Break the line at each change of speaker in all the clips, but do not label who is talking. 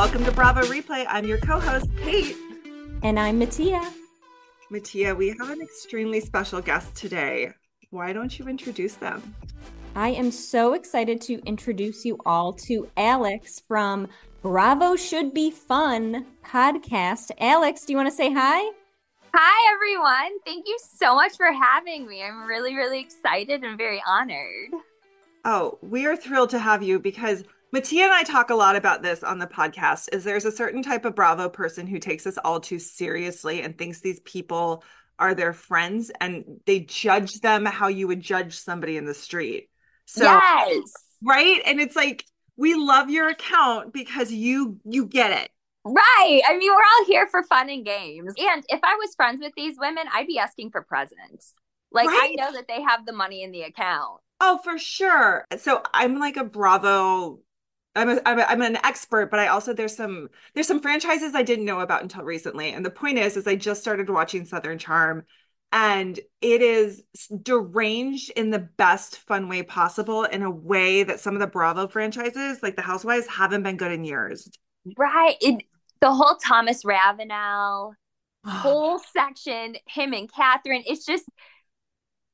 Welcome to Bravo Replay. I'm your co host, Kate.
And I'm Mattia.
Mattia, we have an extremely special guest today. Why don't you introduce them?
I am so excited to introduce you all to Alex from Bravo Should Be Fun podcast. Alex, do you want to say hi?
Hi, everyone. Thank you so much for having me. I'm really, really excited and very honored.
Oh, we are thrilled to have you because Mattia and I talk a lot about this on the podcast is there's a certain type of Bravo person who takes us all too seriously and thinks these people are their friends and they judge them how you would judge somebody in the street.
So Yes.
Right? And it's like we love your account because you you get it.
Right. I mean, we're all here for fun and games. And if I was friends with these women, I'd be asking for presents. Like right? I know that they have the money in the account.
Oh, for sure. So I'm like a Bravo I'm a, I'm, a, I'm an expert, but I also there's some there's some franchises I didn't know about until recently. And the point is, is I just started watching Southern Charm, and it is deranged in the best fun way possible, in a way that some of the Bravo franchises, like the Housewives, haven't been good in years.
Right. It, the whole Thomas Ravenel whole section, him and Kathryn, it's just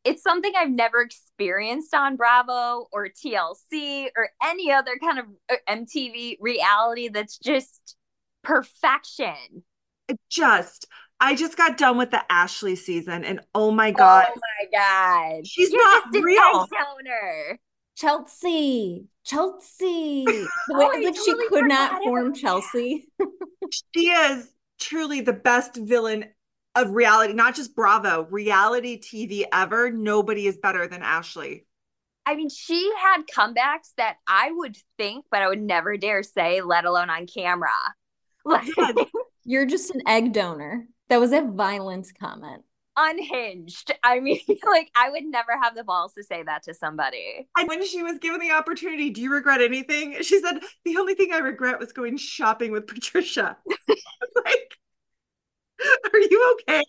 it's something I've never experienced on Bravo or TLC or any other kind of uh, MTV reality that's just perfection.
Just, I just got done with the Ashley season and oh my God.
Oh my God.
She's You're not real.
Donor. Chelsea. Chelsea. The way oh, like she could not form Chelsea.
she is truly the best villain of reality, not just Bravo, reality TV ever. Nobody is better than Ashley.
I mean, she had comebacks that I would think, but I would never dare say, let alone on camera.
Oh, like, You're just an egg donor. That was a violence comment.
Unhinged. I mean, like, I would never have the balls to say that to somebody.
And when she was given the opportunity, do you regret anything? She said, the only thing I regret was going shopping with Patricia. like, Are you okay?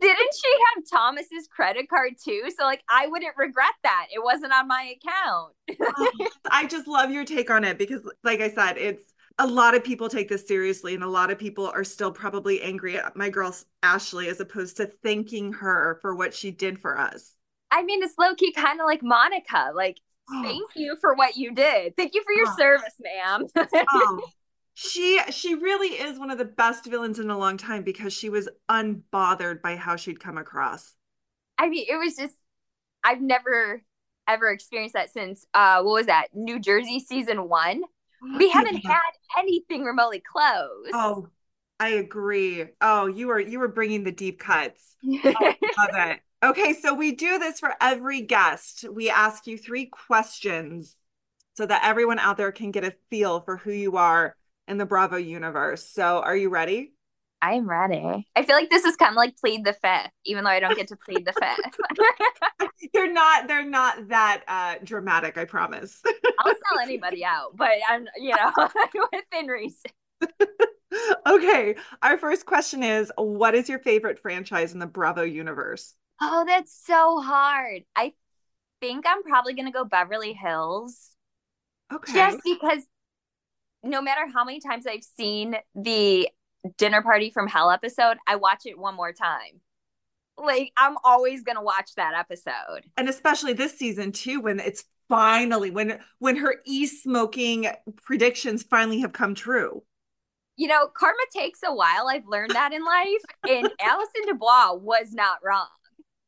Didn't she have Thomas's credit card too? So like I wouldn't regret that. It wasn't on my account.
Oh, I just love your take on it because like I said, it's a lot of people take this seriously and a lot of people are still probably angry at my girl Ashley as opposed to thanking her for what she did for us.
I mean, it's low key kind of like Monica. Like, oh. thank you for what you did. Thank you for your oh. service, ma'am. oh,
she she really is one of the best villains in a long time because she was unbothered by how she'd come across.
I mean, it was just I've never ever experienced that since uh what was that? New Jersey season 1. We haven't had anything remotely close.
Oh, I agree. Oh, you were you were bringing the deep cuts. oh, love it. Okay, so we do this for every guest. We ask you three questions so that everyone out there can get a feel for who you are in the Bravo universe. So, are you ready?
I am ready. I feel like this is kind of like plead the fifth, even though I don't get to plead the fifth.
they're not. They're not that uh, dramatic. I promise.
I'll sell anybody out, but I'm, you know, within reason.
okay. Our first question is: What is your favorite franchise in the Bravo universe?
Oh, that's so hard. I think I'm probably gonna go Beverly Hills.
Okay.
Just because no matter how many times I've seen the dinner party from hell episode, I watch it one more time. Like I'm always gonna watch that episode.
And especially this season too, when it's finally when when her e-smoking predictions finally have come true.
You know, karma takes a while. I've learned that in life. and Allison Dubois was not wrong.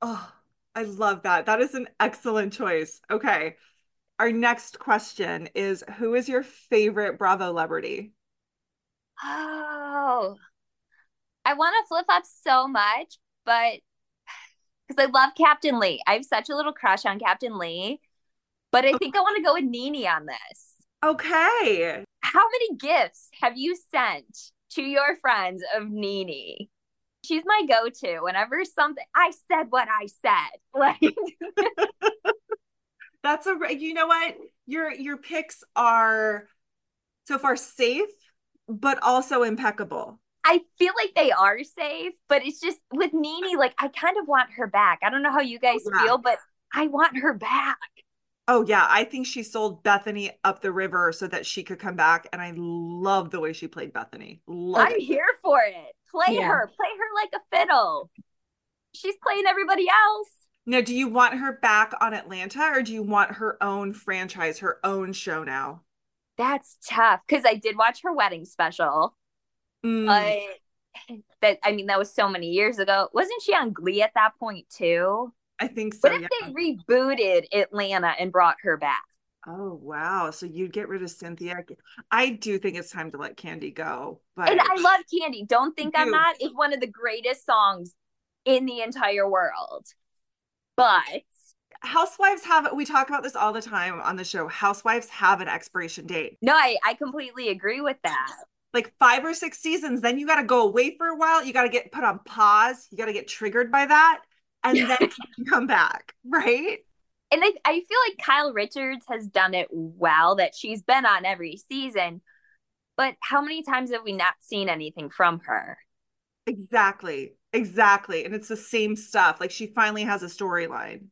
Oh, I love that. That is an excellent choice. Okay our next question is who is your favorite Bravo celebrity?
Oh, I want to flip up so much, but because I love Captain Lee. I have such a little crush on Captain Lee, but I oh. think I want to go with NeNe on this.
Okay.
How many gifts have you sent to your friends of NeNe? She's my go-to whenever something I said what I said. Like
that's a you know what your your picks are so far safe but also impeccable
I feel like they are safe, but it's just with NeNe, like I kind of want her back. I don't know how you oh, guys yeah. feel, but I want her back.
Oh yeah, I think she sold Bethenny up the river so that she could come back, and I love the way she played Bethenny. Love
I'm
it.
here for it. Play
Yeah.
her, play her like a fiddle. She's playing everybody else.
Now, do you want her back on Atlanta, or do you want her own franchise, her own show now?
That's tough because I did watch her wedding special,
Mm,
but that I mean that was so many years ago. Wasn't she on Glee at that point too?
I think so.
What if
yeah.
they rebooted Atlanta and brought her back?
Oh wow! So you'd get rid of Cynthia? I do think it's time to let Kandi go. But
And I love Kandi. Don't think I'm not is one of the greatest songs in the entire world. But
housewives have. We talk about this all the time on the show. Housewives have an expiration date.
no, I, I completely agree with that.
Like five or six seasons, then you got to go away for a while. You got to get put on pause. You got to get triggered by that, and then come back, right?
And I, I feel like Kyle Richards has done it well that she's been on every season. But how many times have we not seen anything from her?
Exactly. Exactly. And it's the same stuff. Like she finally has a storyline.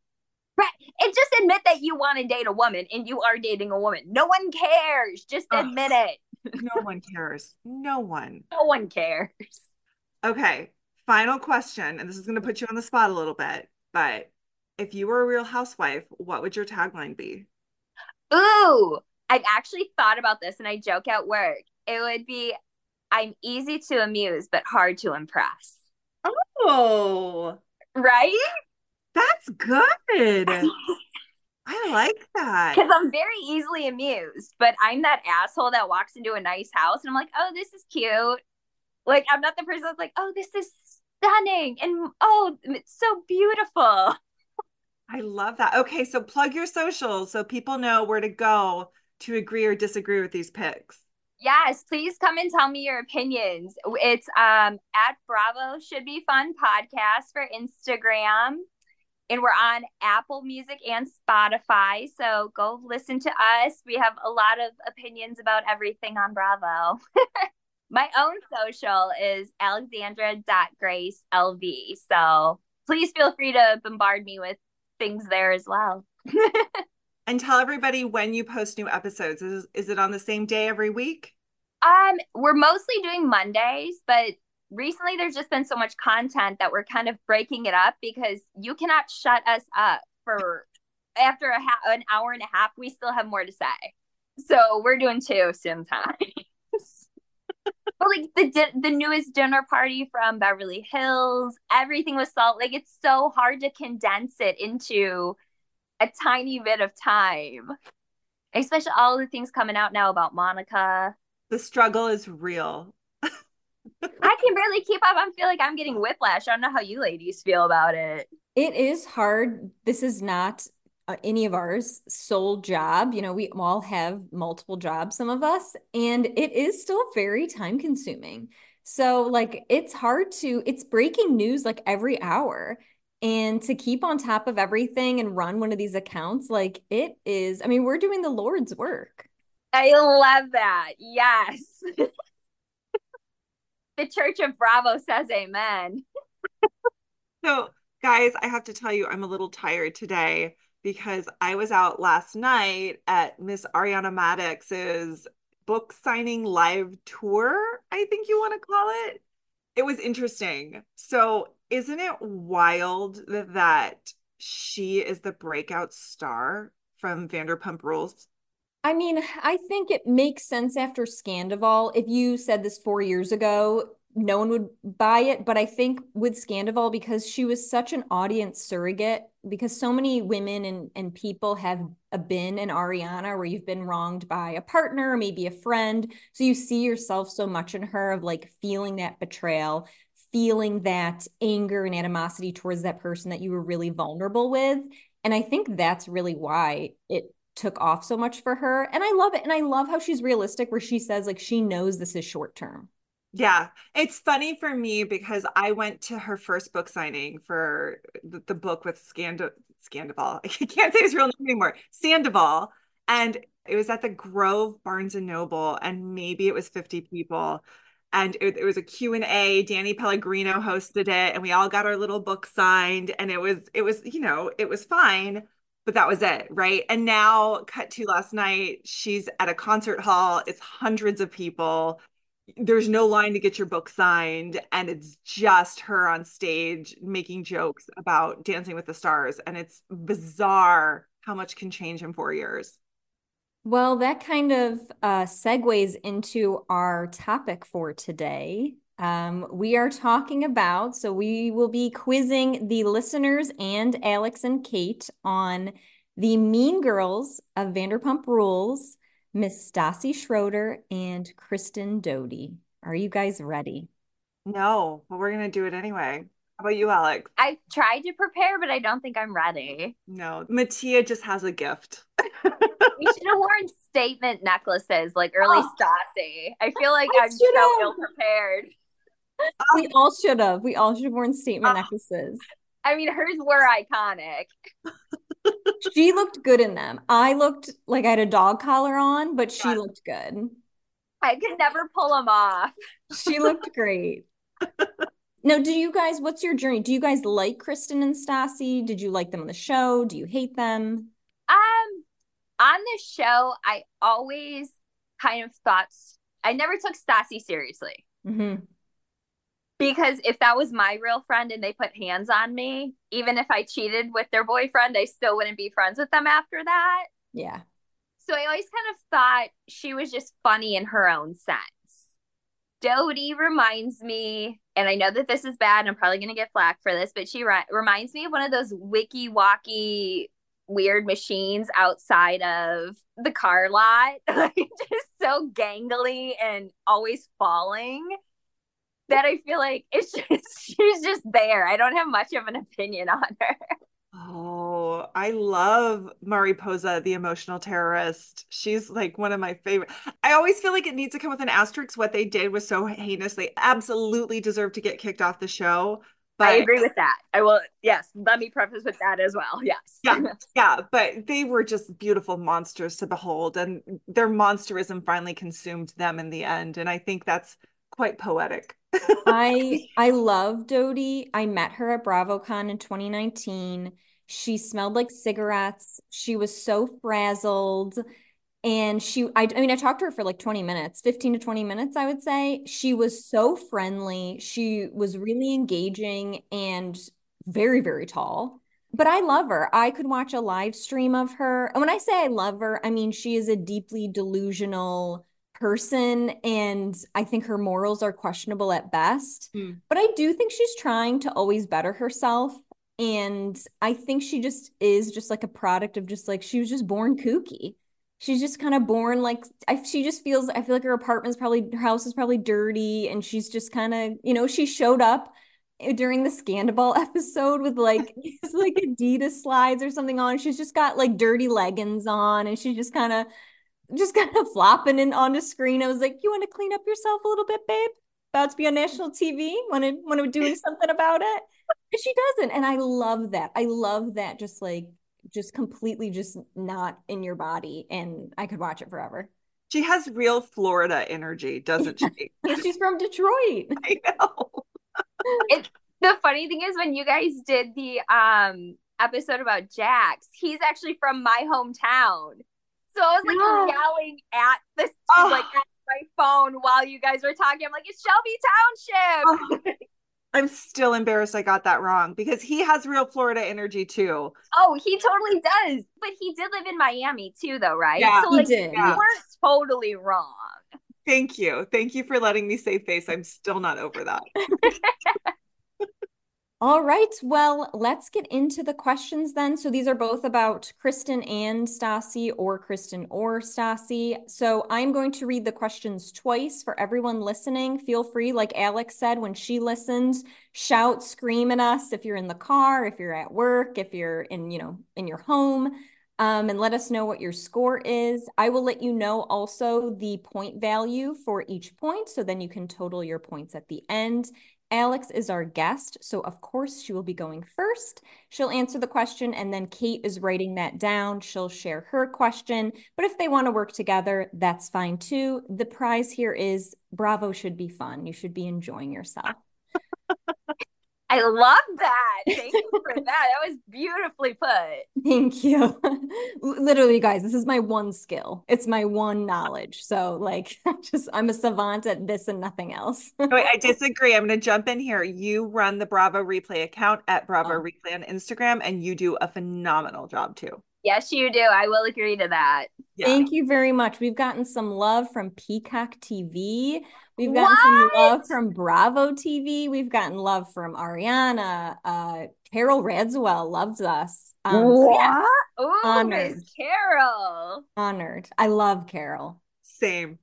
Right. And just admit that you want to date a woman and you are dating a woman. No one cares. Just
Ugh.
admit it.
No one cares. No one.
No one cares.
Okay. Final question. And this is going to put you on the spot a little bit. But if you were a real housewife, what would your tagline be?
Ooh, I've actually thought about this and I joke at work. It would be I'm easy to amuse, but hard to impress.
Oh,
Right?
that's good. I like that.
Because I'm very easily amused, but I'm that asshole that walks into a nice house and I'm like, oh, this is cute. Like, I'm not the person that's like, oh, this is stunning and oh, it's so beautiful.
I love that. Okay, so plug your socials so people know where to go to agree or disagree with these picks.
Yes, please come and tell me your opinions. It's um at Bravo Should Be Fun podcast for Instagram. And we're on Apple Music and Spotify. So go listen to us. We have a lot of opinions about everything on Bravo. My own social is alexandra.gracelv. So please feel free to bombard me with things there as well.
And tell everybody when you post new episodes. Is, is it on the same day every week?
Um, we're mostly doing Mondays, but recently there's just been so much content that we're kind of breaking it up because you cannot shut us up for after a ha- an hour and a half. We still have more to say, so we're doing two sometimes. but like the di- the newest dinner party from Beverly Hills, everything was salt. Like it's so hard to condense it into a tiny bit of time. Especially all the things coming out now about Monica.
The struggle is real.
I can barely keep up. I feel like I'm getting whiplash. I don't know how you ladies feel about it.
It is hard. This is not uh, any of ours sole job. You know, we all have multiple jobs, some of us, and it is still very time consuming. So, like, it's hard to, it's breaking news like every hour. And to keep on top of everything and run one of these accounts, like, it is, I mean, we're doing the Lord's work.
I love that. Yes. the Church of Bravo says amen.
So, guys, I have to tell you, I'm a little tired today because I was out last night at Miss Ariana Madix's book signing live tour, I think you want to call it. It was interesting. So, isn't it wild that she is the breakout star from Vanderpump Rules?
I mean, I think it makes sense after Scandoval. If you said this four years ago, no one would buy it. But I think with Scandoval, because she was such an audience surrogate, because so many women and, and people have been an Ariana where you've been wronged by a partner or maybe a friend. So you see yourself so much in her of like feeling that betrayal, feeling that anger and animosity towards that person that you were really vulnerable with. And I think that's really why it took off so much for her. And I love it. And I love how she's realistic where she says like she knows this is short term.
Yeah, it's funny for me because I went to her first book signing for the, the book with Scand Scandoval. I can't say his real name anymore. Sandoval. And it was at the Grove Barnes and Noble, and maybe it was 50 people. And it, it was a Q&A. Danny Pellegrino hosted it, and we all got our little book signed. And it was, it was, you know, it was fine. but that was it, right? And now, cut to last night, she's at a concert hall. It's hundreds of people. There's no line to get your book signed, and it's just her on stage making jokes about Dancing with the Stars. And it's bizarre how much can change in four years.
Well, that kind of uh, segues into our topic for today. Um, we are talking about, so we will be quizzing the listeners and Alex and Kate on the Mean Girls of Vanderpump Rules, Miss Stassi Schroeder and Kristen Doute. Are you guys ready?
No, but we're going to do it anyway. How about you, Alex?
I tried to prepare, but I don't think I'm ready.
No, Mattia just has a gift.
We should have worn statement necklaces like early oh. Stassi. I feel like I am so ill prepared
we all should have. We all should have worn statement uh, necklaces.
I mean, hers were iconic.
she looked good in them. I looked like I had a dog collar on, but she yeah. looked good.
I could never pull them off.
she looked great. now, do you guys, what's your journey? Do you guys like Kristen and Stassi? Did you like them on the show? Do you hate them?
On the show, I always kind of thought I never took Stassi seriously. Mm-hmm because if that was my real friend and they put hands on me, even if I cheated with their boyfriend, I still wouldn't be friends with them after that.
Yeah.
So I always kind of thought she was just funny in her own sense. Doute reminds me, and I know that this is bad, and I'm probably going to get flack for this, but she re- reminds me of one of those wiki walkie weird machines outside of the car lot. like just so gangly and always falling that I feel like it's just she's just there. I don't have much of an opinion on her.
Oh, I love Mariposa, the emotional terrorist. She's like one of my favorite. I always feel like it needs to come with an asterisk. What they did was so heinous. They absolutely deserve to get kicked off the show.
But I agree with that. I will, yes, let me preface with that as well. Yes.
Yeah. Yeah. But they were just beautiful monsters to behold, and their monsterism finally consumed them in the end. And I think that's quite poetic.
I I love Doute. I met her at BravoCon in 2019. She smelled like cigarettes. She was so frazzled. And she, I, I mean, I talked to her for like 20 minutes, 15 to 20 minutes, I would say. She was so friendly. She was really engaging and very, very tall. But I love her. I could watch a live stream of her. And when I say I love her, I mean, she is a deeply delusional, person and I think her morals are questionable at best. Mm. But I do think she's trying to always better herself and I think she just is just like a product of just like she was just born kooky. She's just kind of born like I she just feels I feel like her apartment's probably her house is probably dirty and she's just kind of, you know, she showed up eh, during the Scandal episode with like like Adidas slides or something on. She's just got like dirty leggings on and she's just kind of just kind of flopping in on the screen. I was like, "You want to clean up yourself a little bit, babe? About to be on national TV. Want to want to do something about it?" And she doesn't, and I love that. I love that. Just like just completely just not in your body, and I could watch it forever.
She has real Florida energy, doesn't she?
She's from Detroit.
I know.
it, the funny thing is when you guys did the um episode about Jax, he's actually from my hometown. So I was like yeah. yelling at the oh. like at my phone while you guys were talking. I'm like, it's Shelby Township. Oh.
I'm still embarrassed I got that wrong because he has real Florida energy too.
Oh, he totally does. But he did live in Miami too, though, right?
Yeah, so, like, he did. You
yeah. weren't totally wrong.
Thank you. Thank you for letting me save face. I'm still not over that.
All right. Well, let's get into the questions then. So these are both about Kristen and Stassi or Kristen or Stassi. So I'm going to read the questions twice for everyone listening. Feel free, like Alex said when she listens, shout, scream at us if you're in the car, if you're at work, if you're in, you know, in your home. Um, and let us know what your score is. I will let you know also the point value for each point. So then you can total your points at the end. Alex is our guest, so of course she will be going first. She'll answer the question, and then Kate is writing that down. She'll share her question. But if they want to work together, that's fine too. The prize here is Bravo should be fun. You should be enjoying yourself.
I love that. Thank you for that. That was beautifully put.
Thank you. Literally, guys, this is my one skill. It's my one knowledge. So, like, just I'm a savant at this and nothing else.
Wait, I disagree. I'm going to jump in here. You run the Bravo Replay account at Bravo oh. Replay on Instagram, and you do a phenomenal job too.
Yes, you do. I will agree to that.
Yeah. Thank you very much. We've gotten some love from Peacock TV. We've gotten what? some love from Bravo TV. We've gotten love from Ariana. Uh, Carol Radziwill loves us.
Um, what? So yeah, Ooh, honored. Miss Carol.
Honored. I love Carol.
Same.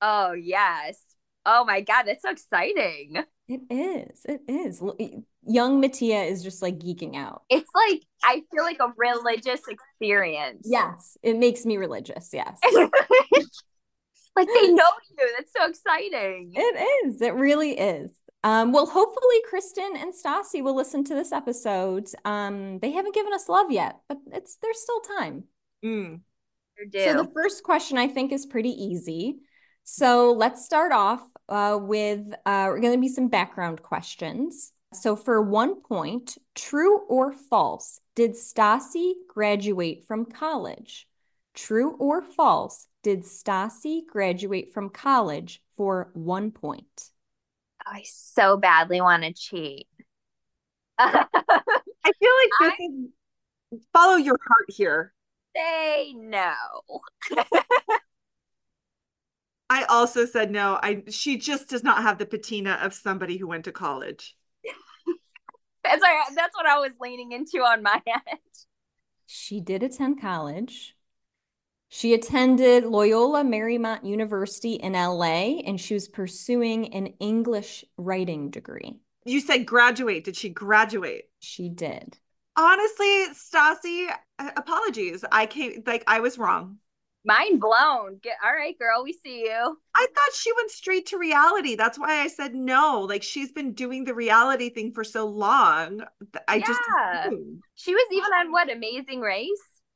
Oh, yes. Oh my God, that's so exciting.
It is. It is. Young Mattia is just like geeking out.
It's like I feel like a religious experience.
Yes, it makes me religious. Yes.
like they know you. That's so exciting.
It is. It really is. Um, well, hopefully Kristen and Stassi will listen to this episode. Um, they haven't given us love yet, but it's there's still time.
Mm.
So the first question I think is pretty easy. So let's start off uh, with uh, we're going to be some background questions. So for one point, true or false, did Stassi graduate from college? True or false, did Stassi graduate from college for one point?
I so badly want to cheat.
I feel like this I, is follow your heart here.
Say no.
I also said no. I she just does not have the patina of somebody who went to college.
that's what, that's what I was leaning into on my end.
She did attend college. She attended Loyola Marymount University in LA and she was pursuing an English writing degree.
You said graduate. Did she graduate?
She did.
Honestly, Stassi, apologies. I came like I was wrong.
Mind blown. Get all right, girl. We see you.
I thought she went straight to reality. That's why I said no. Like she's been doing the reality thing for so long. I yeah. just
she was even on what Amazing Race.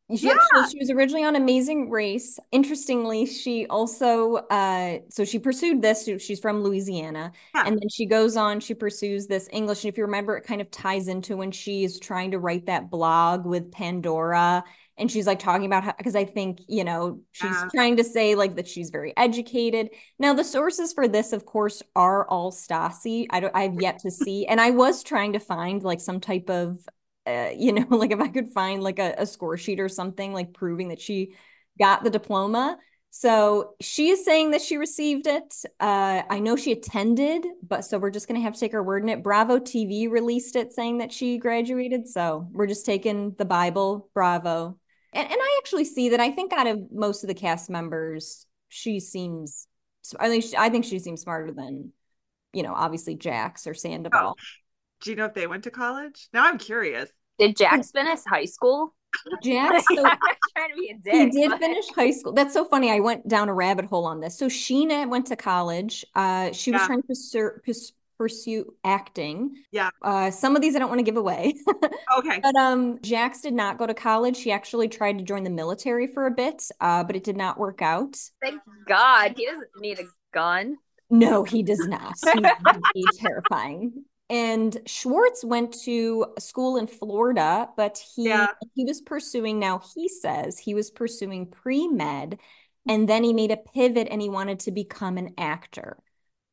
Yeah. So she was originally on Amazing Race. Interestingly, she also uh so she pursued this. She's from Louisiana. Yeah. And then she goes on, she pursues this English. And if you remember, it kind of ties into when she's trying to write that blog with Pandora. And she's like talking about how because I think, you know, she's yeah. trying to say like that she's very educated. Now, the sources for this, of course, are all Stassi. I don't I've yet to see. And I was trying to find like some type of uh, you know, like if I could find like a, a score sheet or something like proving that she got the diploma. So she is saying that she received it. Uh, I know she attended, but so we're just going to have to take her word in it. Bravo TV released it saying that she graduated. So we're just taking the Bible, Bravo. And, and I actually see that I think out of most of the cast members, she seems, I think, she, I think she seems smarter than, you know, obviously Jax or Sandoval. Oh.
Do you know if they went to college? Now I'm curious.
Did Jax finish high school?
Jax, so trying to be a dick, he did but... finish high school. That's so funny. I went down a rabbit hole on this. So Scheana went to college. Uh, she was trying to pursue, pursue acting.
Yeah.
Uh, some of these I don't want to give away.
okay.
But um, Jax did not go to college. She actually tried to join the military for a bit, uh, but it did not work out.
Thank God he doesn't need a gun.
No, he does not. He would be terrifying. And Schwartz went to school in Florida, but he yeah. he was pursuing now he says he was pursuing pre-med and then he made a pivot and he wanted to become an actor.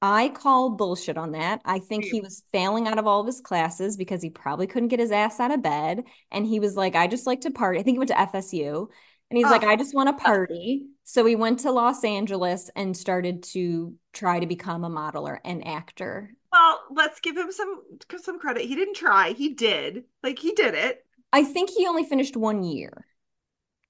I call bullshit on that. I think he was failing out of all of his classes because he probably couldn't get his ass out of bed. And he was like, I just like to party. I think he went to FSU. And he's oh. like, I just want to party. So he went to Los Angeles and started to try to become a modeler and actor.
Well, let's give him some some credit. He didn't try. He did. Like he did it.
I think he only finished one year.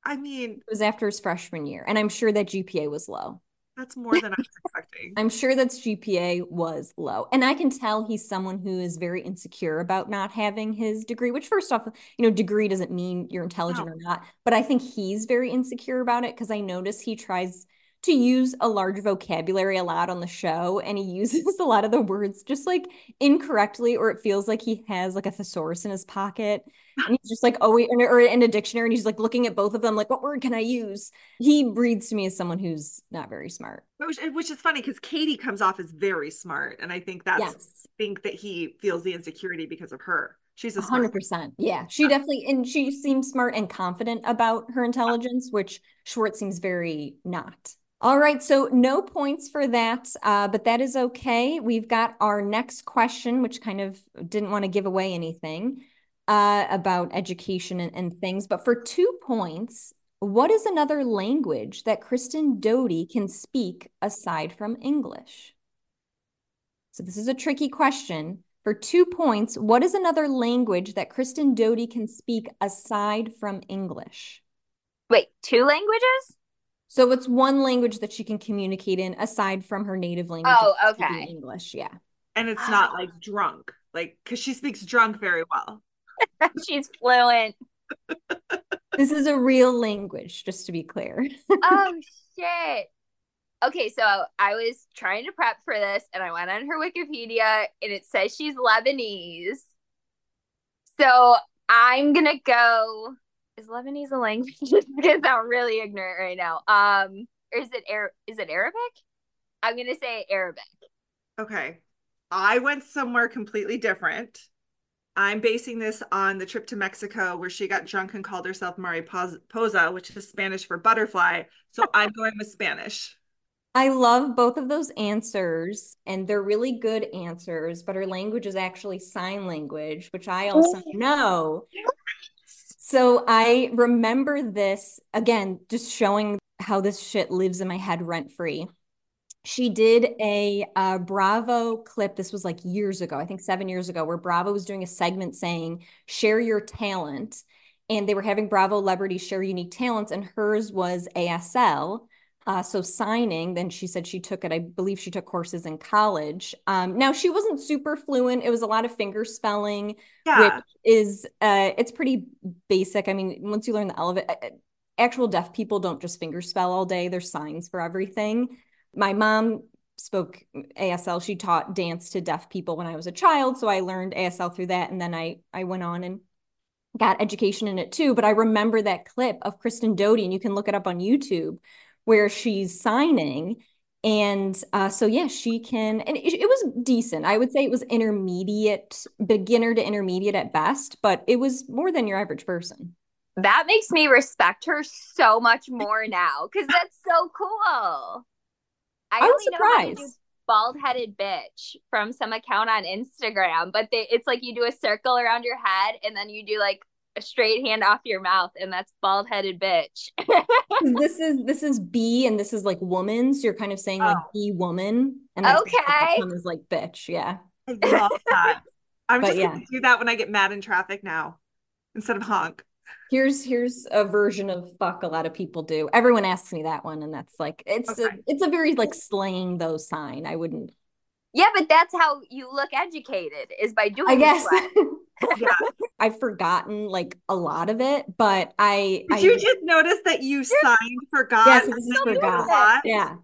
I mean,
it was after his freshman year, and I'm sure that GPA was low.
That's more than I was expecting.
I'm sure that GPA was low. And I can tell he's someone who is very insecure about not having his degree, which first off, you know, degree doesn't mean you're intelligent no. or not, but I think he's very insecure about it because I notice he tries to use a large vocabulary a lot on the show and he uses a lot of the words just like incorrectly or it feels like he has like a thesaurus in his pocket and he's just like oh wait or in a dictionary and he's like looking at both of them like what word can i use he reads to me as someone who's not very smart
which, which is funny because Katie comes off as very smart, and I think that's
Yes.
think that he feels the insecurity because of her. She's a
A hundred percent. Yeah. She uh. definitely and she seems smart and confident about her uh. intelligence, which Schwartz seems very not. All right, so no points for that, uh, but that is okay. We've got our next question, which kind of didn't want to give away anything uh, about education and, and things. But for two points, what is another language that Kristen Doute can speak aside from English? So this is a tricky question. For two points, what is another language that Kristen Doute can speak aside from English?
Wait, two languages?
So it's one language that she can communicate in aside from her native language.
Oh, okay.
English, yeah.
and it's ah. not like drunk, like because she speaks drunk very well.
She's fluent.
This is a real language, just to be clear.
oh shit. Okay, so I was trying to prep for this and I went on her Wikipedia and it says she's Lebanese. So I'm gonna go. Is Lebanese a language? Just because I'm really ignorant right now. Um, or is it Ar- is it Arabic? I'm gonna say Arabic.
Okay. I went somewhere completely different. I'm basing this on the trip to Mexico where she got drunk and called herself Mari Mariposa, which is Spanish for butterfly. So I'm going with Spanish.
I love both of those answers, and they're really good answers, but her language is actually sign language, which I also know. So I remember this again, just showing how this shit lives in my head rent free. She did a uh, Bravo clip. This was like years ago, I think seven years ago, where Bravo was doing a segment saying, share your talent. And they were having Bravo celebrities share unique talents, and hers was ASL. Uh, so signing, then she said she took it. I believe she took courses in college. Um, now she wasn't super fluent. It was a lot of finger spelling,
Yeah.
which is uh, it's pretty basic. I mean, once you learn the alphabet, uh, actual deaf people don't just finger spell all day. There's signs for everything. My mom spoke ASL. She taught dance to deaf people when I was a child, so I learned ASL through that, and then I I went on and got education in it too. But I remember that clip of Kristen Doute, and you can look it up on YouTube, where she's signing. And uh, so, yeah, she can, and it, it was decent. I would say it was intermediate, beginner to intermediate at best, but it was more than your average person.
That makes me respect her so much more now because that's so cool. I,
I was
know how to do
surprised.
bald headed bitch from some account on Instagram, but they, it's like you do a circle around your head and then you do like a straight hand off your mouth, and that's bald headed bitch
this is this is B and this is like woman, so you're kind of saying like
Oh.
B woman, and that's
Okay.
is like bitch, yeah.
I love that. I'm
But
just
yeah.
gonna do that when I get mad in traffic now instead of honk.
Here's here's a version of fuck a lot of people do. Everyone asks me that one, and that's like it's
Okay.
a it's a very like slaying those sign. I wouldn't.
yeah, but that's how you look educated is by doing
I guess
this.
Yeah.
I've forgotten like a lot of it, but I
Did
I
you just notice that you signed for God?
Yeah, so this is
and
for
you
God.
what?
yeah.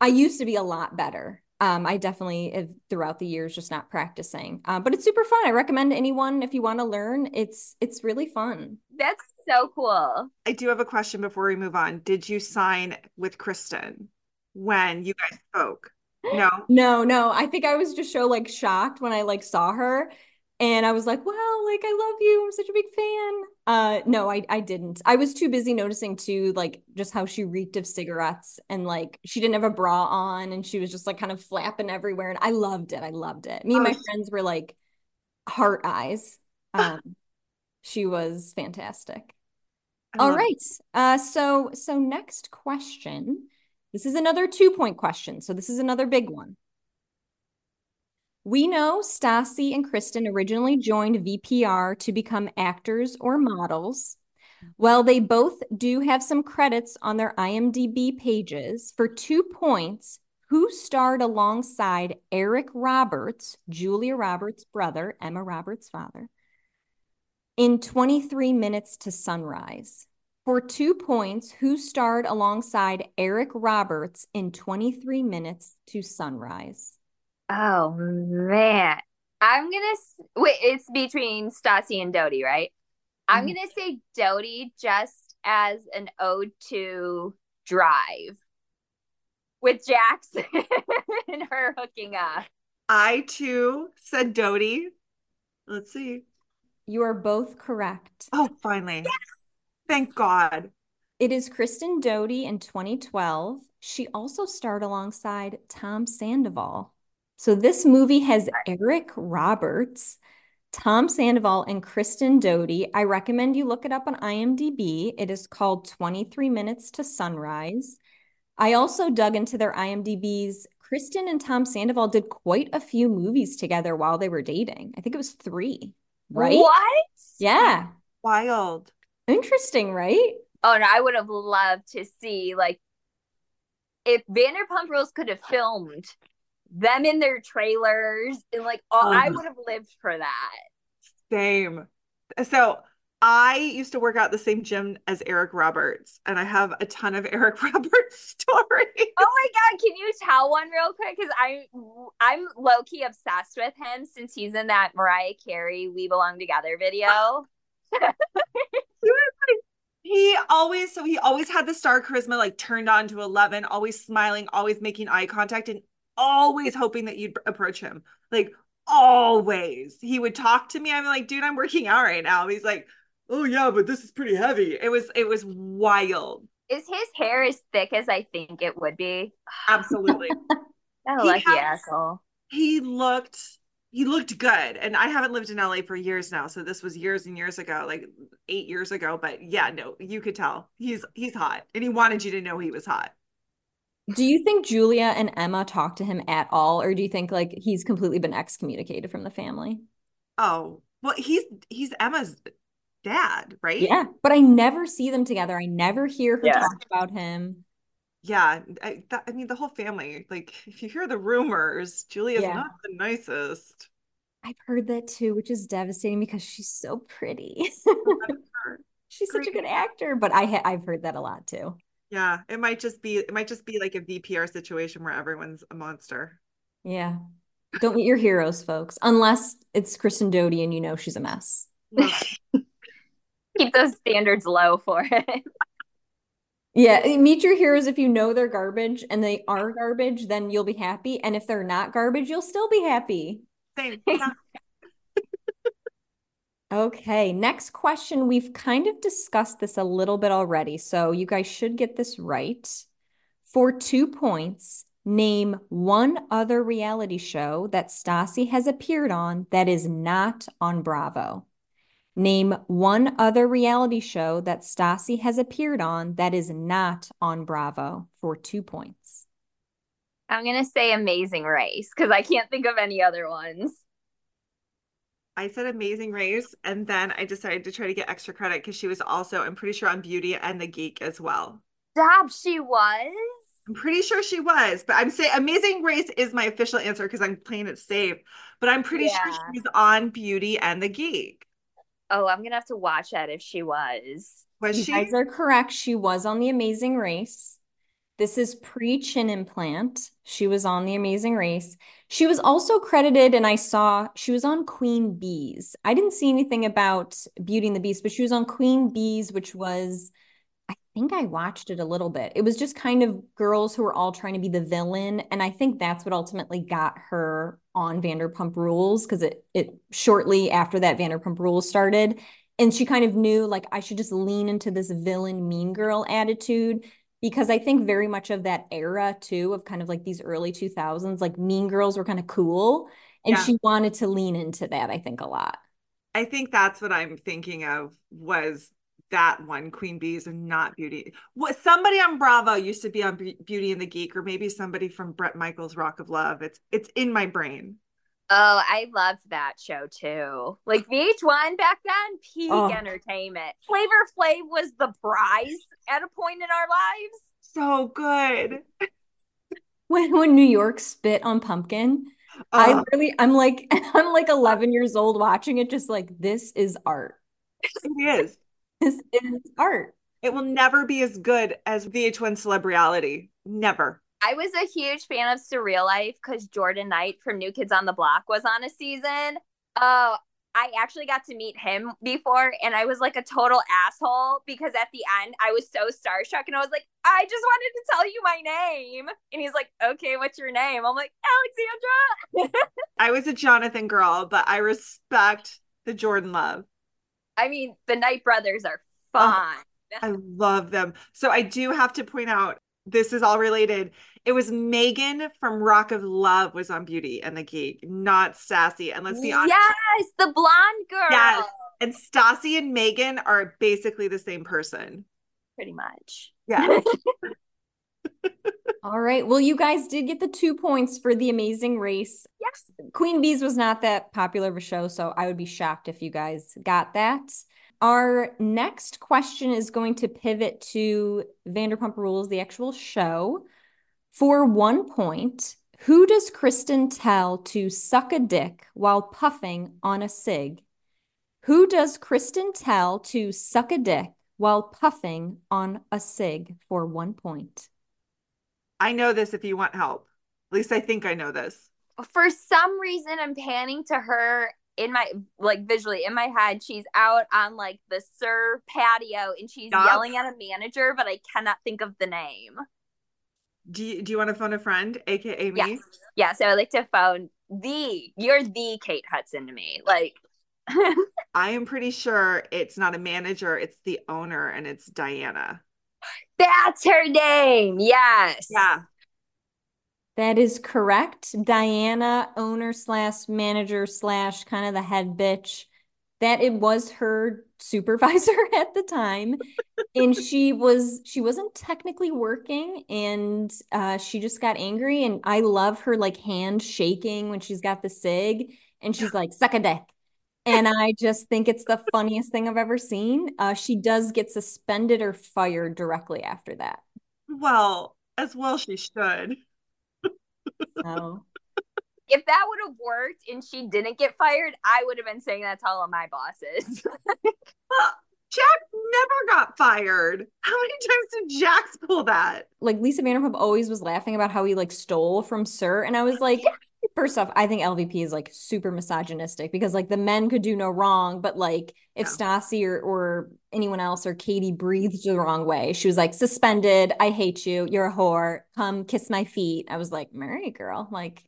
I used to be a lot better. Um, I definitely have throughout the years just not practicing. Uh, but it's super fun. I recommend anyone if you want to learn. It's it's really fun.
That's so cool.
I do have a question before we move on. Did you sign with Kristen when you guys spoke? No.
No, no. I think I was just so like shocked when I like saw her and I was like, wow, like I love you. I'm such a big fan. Uh no, I I didn't. I was too busy noticing too like just how she reeked of cigarettes and like she didn't have a bra on and she was just like kind of flapping everywhere and I loved it. I loved it. Me and my friends were like heart eyes. Um she was fantastic. All
right. It.
Uh, so so next question. This is another two point question. So this is another big one. We know Stassi and Kristen originally joined VPR to become actors or models. Well, they both do have some credits on their IMDb pages. For two points, who starred alongside Eric Roberts, Julia Roberts' brother, Emma Roberts' father, in 23 Minutes to Sunrise? For two points, who starred alongside Eric Roberts in 23 Minutes to Sunrise?
Oh man. I'm gonna wait, it's between Stassi and Doute, right? I'm
Mhm.
gonna say Doute just as an ode to drive. with Jackson and her hooking up.
I too said Doute. Let's see.
You are both correct.
Oh, finally. Yes! Thank God.
It is Kristen Doute in 2012. She also starred alongside Tom Sandoval. So this movie has Eric Roberts, Tom Sandoval, and Kristen Doute. I recommend you look it up on IMDb. It is called 23 Minutes to Sunrise. I also dug into their IMDb's. Kristen and Tom Sandoval did quite a few movies together while they were dating. I think it was three, right?
What?
Yeah.
Wild.
Interesting, right?
Oh, and I would have loved to see like if Vanderpump Rules could have filmed them in their trailers and like oh, I would have lived for that.
Same. So I used to work out the same gym as Eric Roberts, and I have a ton of Eric Roberts stories.
Oh my god, can you tell one real quick? Because I I'm low key obsessed with him since he's in that Mariah Carey "We Belong Together" video.
he always so he always had the star charisma like turned on to 11 always smiling always making eye contact and always hoping that you'd approach him like always. He would talk to me. I'm like dude i'm working out right now. He's like oh yeah but this is pretty heavy. It was it was wild.
Is his hair as thick as i think it would be?
Absolutely.
That lucky asshole.
he looked he looked good. And i haven't lived in la for years now so this was years and years ago like eight years ago. But yeah no you could tell. He's he's hot. And he wanted you to know he was hot
do you think julia and emma talk to him at all or do you think like he's completely been excommunicated from the family?
Oh well he's he's emma's dad right?
Yeah but i never see them together. I never hear her yeah. talk about him.
Yeah I, that, I mean the whole family like if you hear the rumors julia's yeah. not the nicest.
I've heard that too which is devastating because she's so pretty. She's Great. such a good actor but i ha- i've heard that a lot too
yeah it might just be it might just be like a vpr situation where everyone's a monster
yeah don't meet your heroes folks unless it's kristen doute and you know she's a mess
keep those standards low for it
yeah, meet your heroes if you know they're garbage and they are garbage, then you'll be happy. And if they're not garbage, you'll still be happy.
Same.
okay, next question. We've kind of discussed this a little bit already, so you guys should get this right. For two points, name one other reality show that Stassi has appeared on that is not on Bravo. Name one other reality show that Stassi has appeared on that is not on Bravo for two points.
I'm going to say Amazing Race because I can't think of any other ones.
I said Amazing Race, and then I decided to try to get extra credit because she was also, I'm pretty sure, on Beauty and the Geek as well.
Dab, she was.
I'm pretty sure she was, but I'm saying Amazing Race is my official answer because I'm playing it safe. But I'm pretty yeah. sure she's on Beauty and the Geek.
Oh, I'm gonna have to watch that if she was.
Was
you
she?
guys are correct. She was on The Amazing Race. This is pre chin implant. She was on The Amazing Race. She was also credited, and I saw she was on Queen Bees. I didn't see anything about Beauty and the Beast, but she was on Queen Bees, which was I think I watched it a little bit. It was just kind of girls who were all trying to be the villain. And I think that's what ultimately got her on Vanderpump Rules because it it shortly after that Vanderpump Rules started. And she kind of knew like I should just lean into this villain mean girl attitude because I think very much of that era too of kind of like these early 2000s like mean girls were kind of cool and yeah. she wanted to lean into that I think a lot.
I think that's what I'm thinking of was that one queen bees and not beauty what somebody on bravo used to be on beauty and the geek or maybe somebody from Bret michaels rock of love it's it's in my brain
oh i loved that show too like vh1 back then peak oh. entertainment flavor flav was the prize at a point in our lives
so good
when when new york spit on pumpkin I really, I'm like, I'm like 11 years old watching it, just like this is art.
It is
is, is art.
It will never be as good as VH1 Celebrity. Never.
I was a huge fan of Surreal Life because Jordan Knight from New Kids on the Block was on a season. Oh, I actually got to meet him before and I was like a total asshole because at the end I was so starstruck and I was like, I just wanted to tell you my name. And he's like, okay, what's your name? I'm like, Alexandra.
I was a Jonathan girl, but I respect the Jordan love.
I mean, the Knight brothers are fun.
Oh, I love them. So I do have to point out this is all related. It was Megan from Rock of Love was on Beauty and the Geek, not Stassi. And let's be honest.
Yes, the blonde girl. Yes.
And Stassi and Megan are basically the same person.
Pretty much.
Yeah.
All right. Well, you guys did get the two points for the amazing race.
Yes.
Queen Bees was not that popular of a show, so I would be shocked if you guys got that. Our next question is going to pivot to Vanderpump Rules, the actual show. For one point, who does Kristen tell to suck a dick while puffing on a cig? Who does Kristen tell to suck a dick while puffing on a cig for one point?
I know this if you want help. At least I think I know this.
For some reason, I'm panning to her in my like visually in my head she's out on like the SUR patio and she's yep. yelling at a manager but i cannot think of the name
do you, do you want to phone a friend aka me?
Yes. Yeah so i like to phone the you're the kate hudson to me like
i am pretty sure it's not a manager it's the owner and it's diana.
That's her name yes.
Yeah.
That is correct. Diana, owner slash manager slash kind of the head bitch. That it was her supervisor at the time, and she was she wasn't technically working, and uh, she just got angry. And I love her like hand shaking when she's got the sig, and she's like suck a dick. And I just think it's the funniest thing I've ever seen. Uh, she does get suspended or fired directly after that.
Well, as well she should.
So
if that would have worked and she didn't get fired, I would have been saying that to all of my bosses.
Jax never got fired. How many times did Jax pull that?
Like Lisa Vanderpump always was laughing about how he like stole from SUR, and I was like, first off, I think LVP is like super misogynistic because like the men could do no wrong, but like if yeah. Stassi or or anyone else or Katie breathed the wrong way, she was like suspended. I hate you. You're a whore. Come kiss my feet. I was like, Mary girl, like.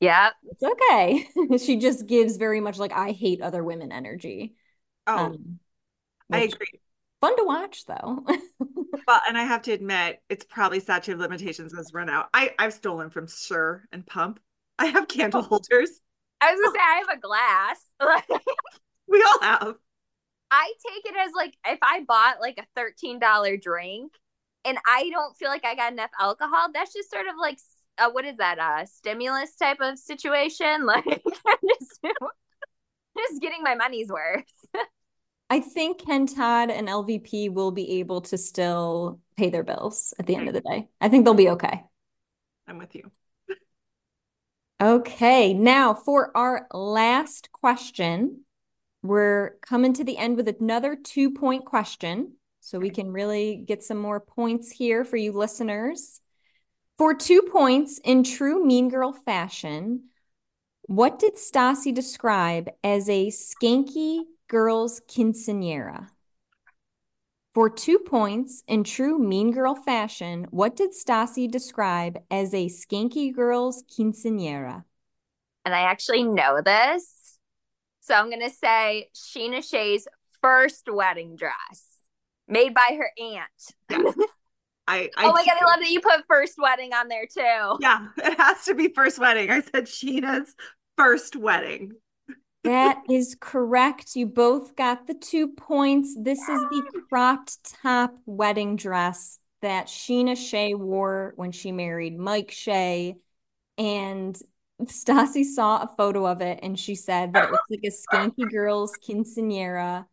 Yeah,
it's okay. she just gives very much like I hate other women energy.
Oh, um, I agree.
Fun to watch though.
well, and I have to admit, it's probably statute of limitations has run out. I I've stolen from SUR and Pump. I have candle holders.
I was gonna say I have a glass.
we all have.
I take it as like if I bought like a thirteen dollar drink and I don't feel like I got enough alcohol, that's just sort of like uh, what is that? A uh, stimulus type of situation. Like I'm just just getting my money's worth.
I think Ken Todd and LVP will be able to still pay their bills at the end of the day. I think they'll be okay.
I'm with you.
Okay, now for our last question, we're coming to the end with another two point question. So we can really get some more points here for you listeners. For two points in true Mean Girl fashion, what did Stassi describe as a skanky girl's quinceanera? For two points in true Mean Girl fashion, what did Stassi describe as a skanky girl's quinceanera?
And I actually know this. So I'm going to say Scheana Shay's first wedding dress made by her aunt.
I, I,
oh my god, I love that you put first wedding on there too.
Yeah, it has to be first wedding. I said Scheana's first wedding.
That is correct. You both got the two points. This is the cropped top wedding dress that Scheana Shay wore when she married Mike Shay. And Stassi saw a photo of it and she said that it looks like a skanky girl's quinceanera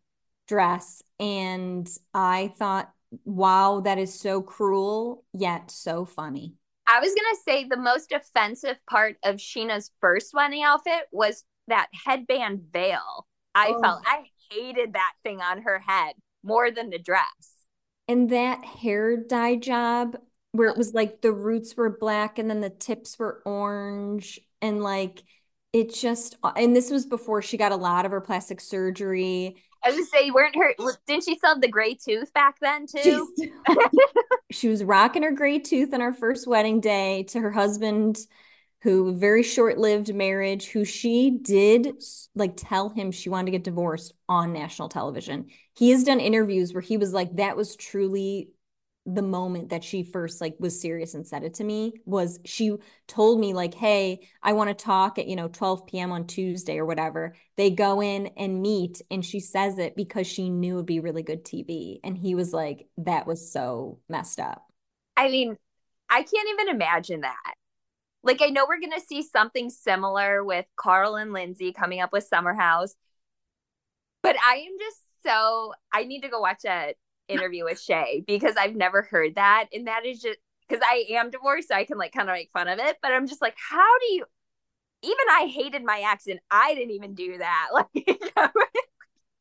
dress. And I thought, wow, that is so cruel, yet so funny.
I was going to say the most offensive part of Scheana's first wedding outfit was that headband veil. I oh. felt I hated that thing on her head more than the dress.
And that hair dye job where it was like the roots were black and then the tips were orange and like it just and this was before she got a lot of her plastic surgery.
I was say, weren't her? Didn't she still have the gray tooth back then too?
she was rocking her gray tooth on her first wedding day to her husband, who very short-lived marriage, who she did like tell him she wanted to get divorced on national television. He has done interviews where he was like, "That was truly the moment that she first like was serious and said it to me was she told me like hey i want to talk at you know 12 p.m on tuesday or whatever. They go in and meet and she says it because she knew it'd be really good tv and he was like that was so messed up.
I mean i can't even imagine that. Like i know we're gonna see something similar with carl and lindsay coming up with summer house but i am just so i need to go watch it interview with Shay because I've never heard that. And that is just because I am divorced, so I can like kind of make fun of it. But I'm just like, how do you even I hated my and I didn't even do that.
Like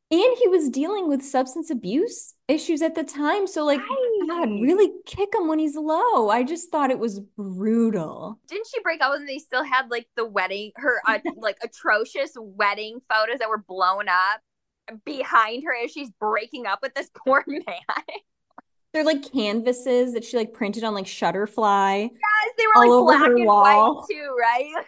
and he was dealing with substance abuse issues at the time. So, like, right. God, really kick him when he's low. I just thought it was brutal.
Didn't she break up and they still had like the wedding, her uh, like atrocious wedding photos that were blown up? Behind her as she's breaking up with this poor man.
They're like canvases that she like printed on like Shutterfly.
Yes, they were all like black and wall. white too, right?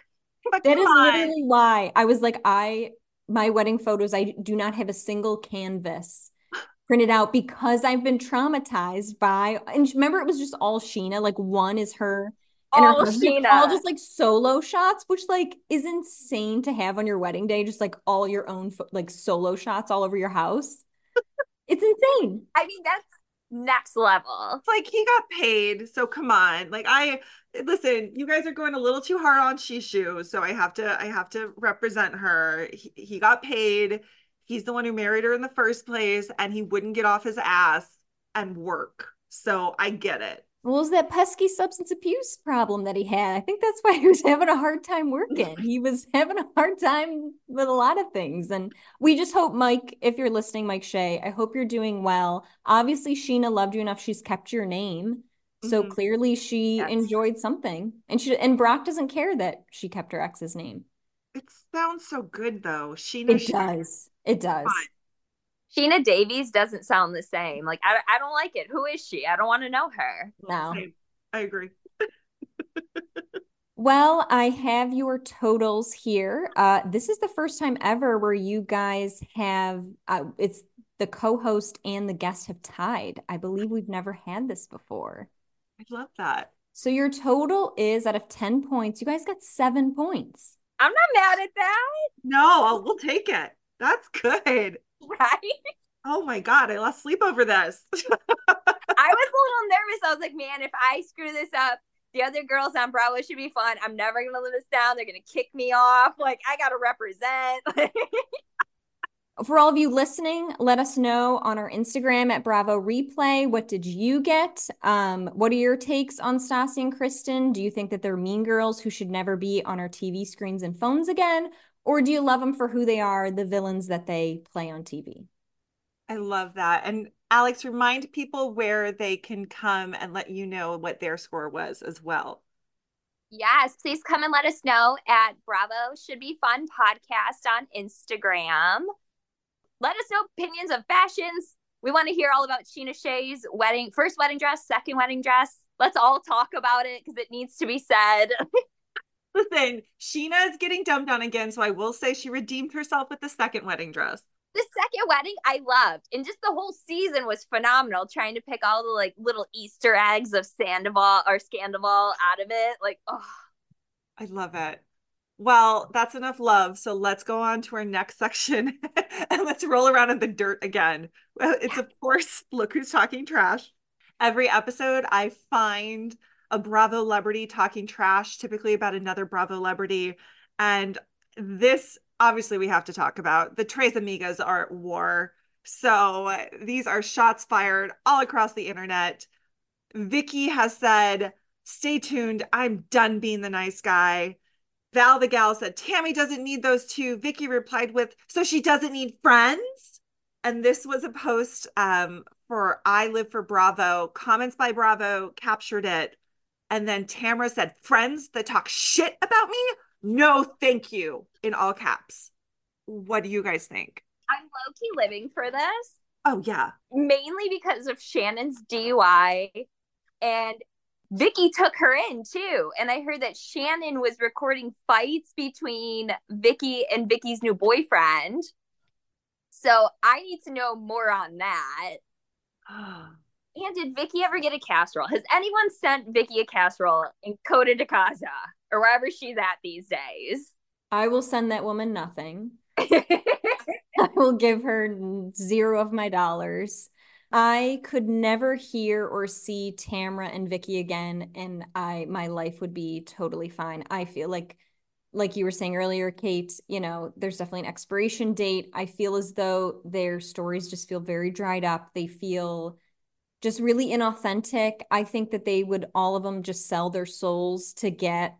But that is on. literally why I was like, I my wedding photos, I do not have a single canvas printed out because I've been traumatized by and remember it was just all Scheana. Like one is her and all Scheana. all just like solo shots, which like is insane to have on your wedding day. Just like all your own like solo shots all over your house. it's insane.
I mean, that's next level.
It's like he got paid, so come on. Like I listen, you guys are going a little too hard on Shishu, so I have to I have to represent her. He, he got paid. He's the one who married her in the first place, and he wouldn't get off his ass and work. So I get it.
What was that pesky substance abuse problem that he had? I think that's why he was having a hard time working. he was having a hard time with a lot of things. And we just hope, Mike, if you're listening, Mike Shay, I hope you're doing well. Obviously, Scheana loved you enough. She's kept your name. So mm-hmm. clearly she yes. enjoyed something. And she and Brock doesn't care that she kept her ex's name.
It sounds so good though. Scheana
It does. It does.
Scheana Davies doesn't sound the same. Like I, I don't like it. Who is she? I don't want to know her.
No,
I agree.
well, I have your totals here. Uh, this is the first time ever where you guys have. Uh, it's the co-host and the guest have tied. I believe we've never had this before.
I love that.
So your total is out of ten points. You guys got seven points.
I'm not mad at that.
No, I'll, we'll take it. That's good.
right?
Oh my god, I lost sleep over this. I was
a little nervous. I was like, man, if I screw this up, the other girls on Bravo should be fun. I'm never gonna live this down. They're gonna kick me off. Like I gotta represent.
For all of you listening, let us know on our Instagram at Bravo Replay. What did you get? Um, what are your takes on Stassi and Kristen? Do you think that they're mean girls who should never be on our TV screens and phones again? Or do you love them for who they are, the villains that they play on TV?
I love that. And Alex, remind people where they can come and let you know what their score was as well.
Yes, please come and let us know at Bravo Should Be Fun podcast on Instagram. Let us know opinions of fashions. We want to hear all about Scheana Shay's wedding, first wedding dress, second wedding dress. Let's all talk about it because it needs to be said.
Listen, Scheana is getting dumped on again, so I will say she redeemed herself with the second wedding dress.
The second wedding I loved, and just the whole season was phenomenal. Trying to pick all the like little Easter eggs of Sandoval or Scandoval out of it, like oh,
I love it. Well, that's enough love. So let's go on to our next section and let's roll around in the dirt again. It's of course, look who's talking trash. Every episode, I find a Bravo celebrity talking trash, typically about another Bravo celebrity. And this, obviously, we have to talk about. The Tres Amigas are at war. So these are shots fired all across the internet. Vicki has said, Stay tuned. I'm done being the nice guy. Val the gal said, Tammy doesn't need those two. Vicki replied with, So she doesn't need friends? And this was a post um, for I Live for Bravo. Comments by Bravo captured it and then Tamra said, friends that talk shit about me? No, thank you, in all caps. What do you guys think?
I'm low key living for this.
Oh, yeah.
Mainly because of Shannon's DUI and Vicki took her in too. And I heard that Shannon was recording fights between Vicki and Vicki's new boyfriend. So I need to know more on that. and did Vicki ever get a casserole? Has anyone sent Vicki a casserole in Coto de Caza or wherever she's at these days?
I will send that woman nothing. I will give her zero of my dollars. I could never hear or see Tamra and Vicki again, and I my life would be totally fine. I feel like, like you were saying earlier, Kate. You know, there's definitely an expiration date. I feel as though their stories just feel very dried up. They feel just really inauthentic. I think that they would all of them just sell their souls to get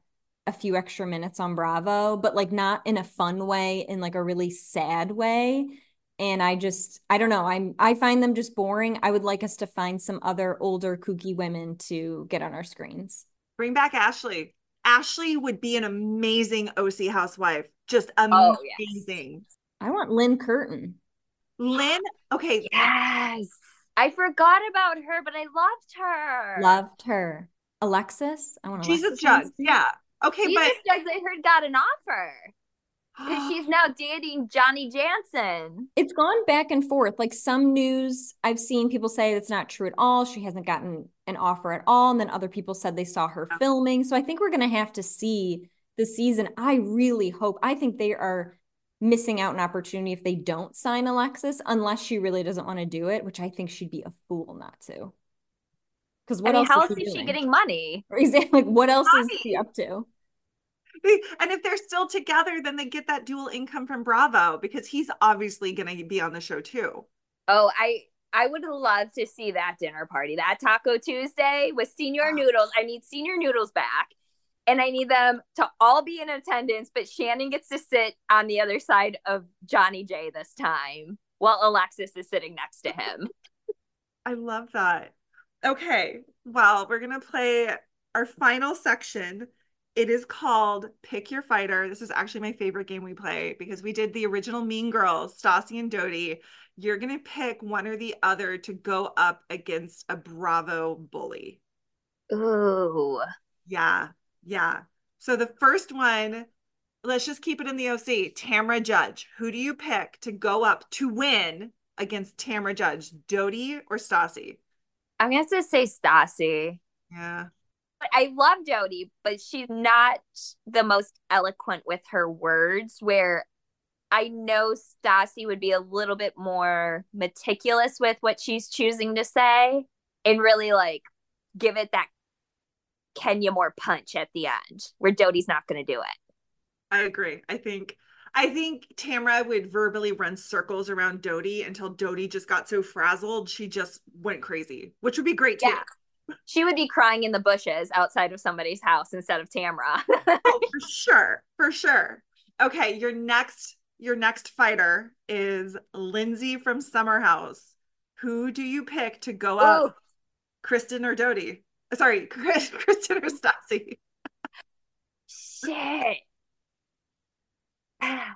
a few extra minutes on Bravo, but like not in a fun way, in like a really sad way. And I just, I don't know. I'm, I find them just boring. I would like us to find some other older kooky women to get on our screens.
Bring back Ashley. Ashley would be an amazing OC housewife. Just amazing. Oh, yes.
I want Lynne Curtin.
Lynn, okay.
Yes. I forgot about her, but I loved her.
Loved her. Alexis. I want to.
Jesus Jugs. Yeah. Okay,
Jesus
but
Jugs, I heard got an offer. Because she's now dating Johnny Janssen.
It's gone back and forth. Like some news I've seen people say it's not true at all. She hasn't gotten an offer at all. And then other people said they saw her filming. So I think we're going to have to see the season. I really hope, I think they are missing out an opportunity if they don't sign Alexis, unless she really doesn't want to do it, which I think she'd be a fool not to.
Because what I mean, else how is, is she, getting money?
Exactly. Like, what else money. is she up to?
And if they're still together, then they get that dual income from Bravo because he's obviously going to be on the show too.
Oh, I I would love to see that dinner party, that Taco Tuesday with Senior Noodles. I need Senior Noodles back and I need them to all be in attendance, but Shannon gets to sit on the other side of Johnny J this time while Alexis is sitting next to him.
I love that. Okay, well, we're going to play our final section. It is called Pick Your Fighter. This is actually my favorite game we play because we did the original Mean Girls, Stassi and Doute. You're going to pick one or the other to go up against a Bravo bully.
Ooh.
Yeah. Yeah. So the first one, let's just keep it in the OC. Tamra Judge. Who do you pick to go up to win against Tamra Judge? Doute or Stassi?
I'm gonna have say Stassi.
Yeah.
I love Doute, but she's not the most eloquent with her words. Where I know Stassi would be a little bit more meticulous with what she's choosing to say and really like give it that Kenya more punch at the end where Doute's not going to do it.
I agree. I think I think Tamra would verbally run circles around Doute until Doute just got so frazzled she just went crazy, which would be great too. Yeah.
She would be crying in the bushes outside of somebody's house instead of Tamra.
oh, for sure. For sure. Okay, your next your next fighter is Lindsay from Summer House. Who do you pick to go up? Oh. Kristen or Doute? Sorry, Chris, Kristen or Stassi.
Shit.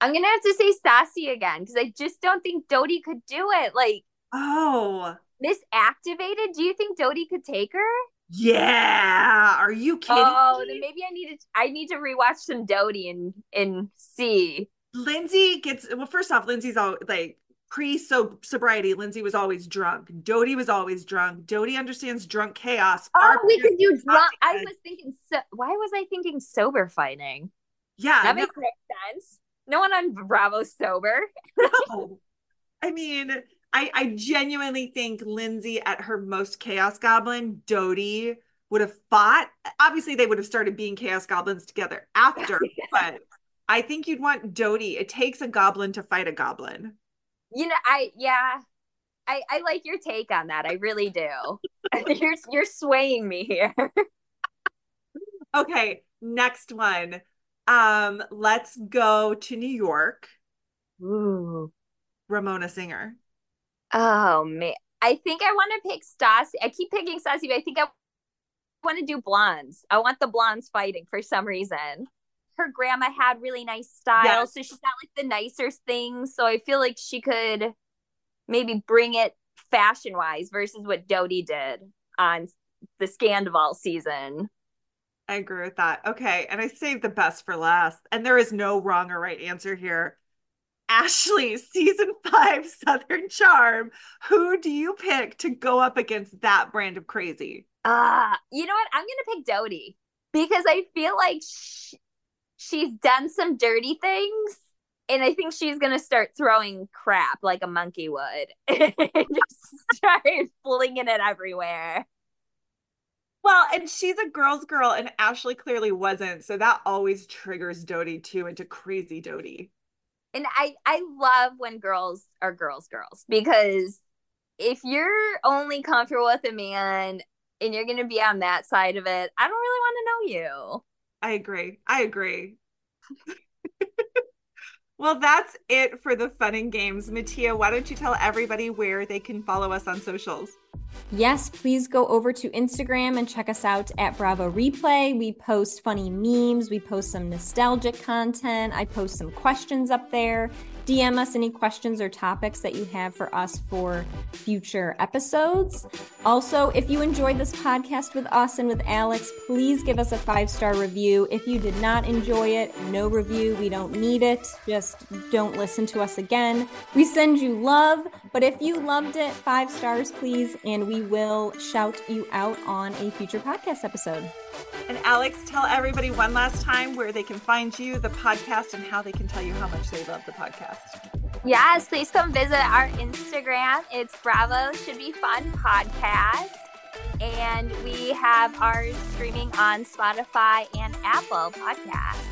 I'm gonna have to say Stassi again because I just don't think Doute could do it. Like,
oh,
misactivated. Do you think Doute could take her?
Yeah. Are you kidding?
Oh, me? then maybe I need to. I need to rewatch some Doute and and see.
Lindsay gets well. First off, Lindsay's all like pre sobriety, Lindsay was always drunk. Doute was always drunk. Doute understands drunk chaos.
Oh, we could do drunk. I was thinking, so, why was I thinking sober fighting?
Yeah,
that no. makes sense. No one on Bravo sober.
no. I mean, I, I genuinely think Lindsay at her most chaos goblin, Doute would have fought. Obviously, they would have started being chaos goblins together after, but I think you'd want Doute. It takes a goblin to fight a goblin
you know, I yeah, I I like your take on that. I really do. you're you're swaying me here.
okay, next one. Um, let's go to New York.
Ooh.
Ramona Singer.
Oh man. I think I want to pick Stassi. I keep picking Stassi, but I think I want to do blondes. I want the blondes fighting for some reason. Her grandma had really nice style, so she's got like the nicer things. So I feel like she could maybe bring it fashion wise versus what Doute did on the Scandoval season.
I agree with that. Okay. And I saved the best for last. And there is no wrong or right answer here. Ashley, season five, Southern Charm. Who do you pick to go up against that brand of crazy?
Ah, you know what? I'm gonna pick Doute because I feel like she's done some dirty things, and I think she's gonna start throwing crap like a monkey would, and just start flinging it everywhere.
Well, and she's a girl's girl, and Ashley clearly wasn't. So that always triggers Doute too into crazy Doute.
And I I love when girls are girls girls because if you're only comfortable with a man and you're gonna be on that side of it, I don't really want to know you.
I agree. I agree. well, that's it for the fun and games. Mattia, why don't you tell everybody where they can follow us on socials?
Yes, please go over to Instagram and check us out at Bravo Replay. We post funny memes, we post some nostalgic content, I post some questions up there. DM us any questions or topics that you have for us for future episodes. Also, if you enjoyed this podcast with us and with Alex, please give us a five star review. If you did not enjoy it, no review. We don't need it. Just don't listen to us again. We send you love, but if you loved it, five stars, please, and we will shout you out on a future podcast episode.
And Alex, tell everybody one last time where they can find you, the podcast, and how they can tell you how much they love the podcast.
Yes, please come visit our Instagram. It's Bravo Should Be Fun Podcast. And we have ours streaming on Spotify and Apple Podcasts.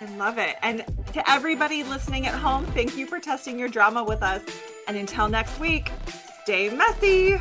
I love it. And to everybody listening at home, thank you for testing your drama with us. And until next week, stay messy.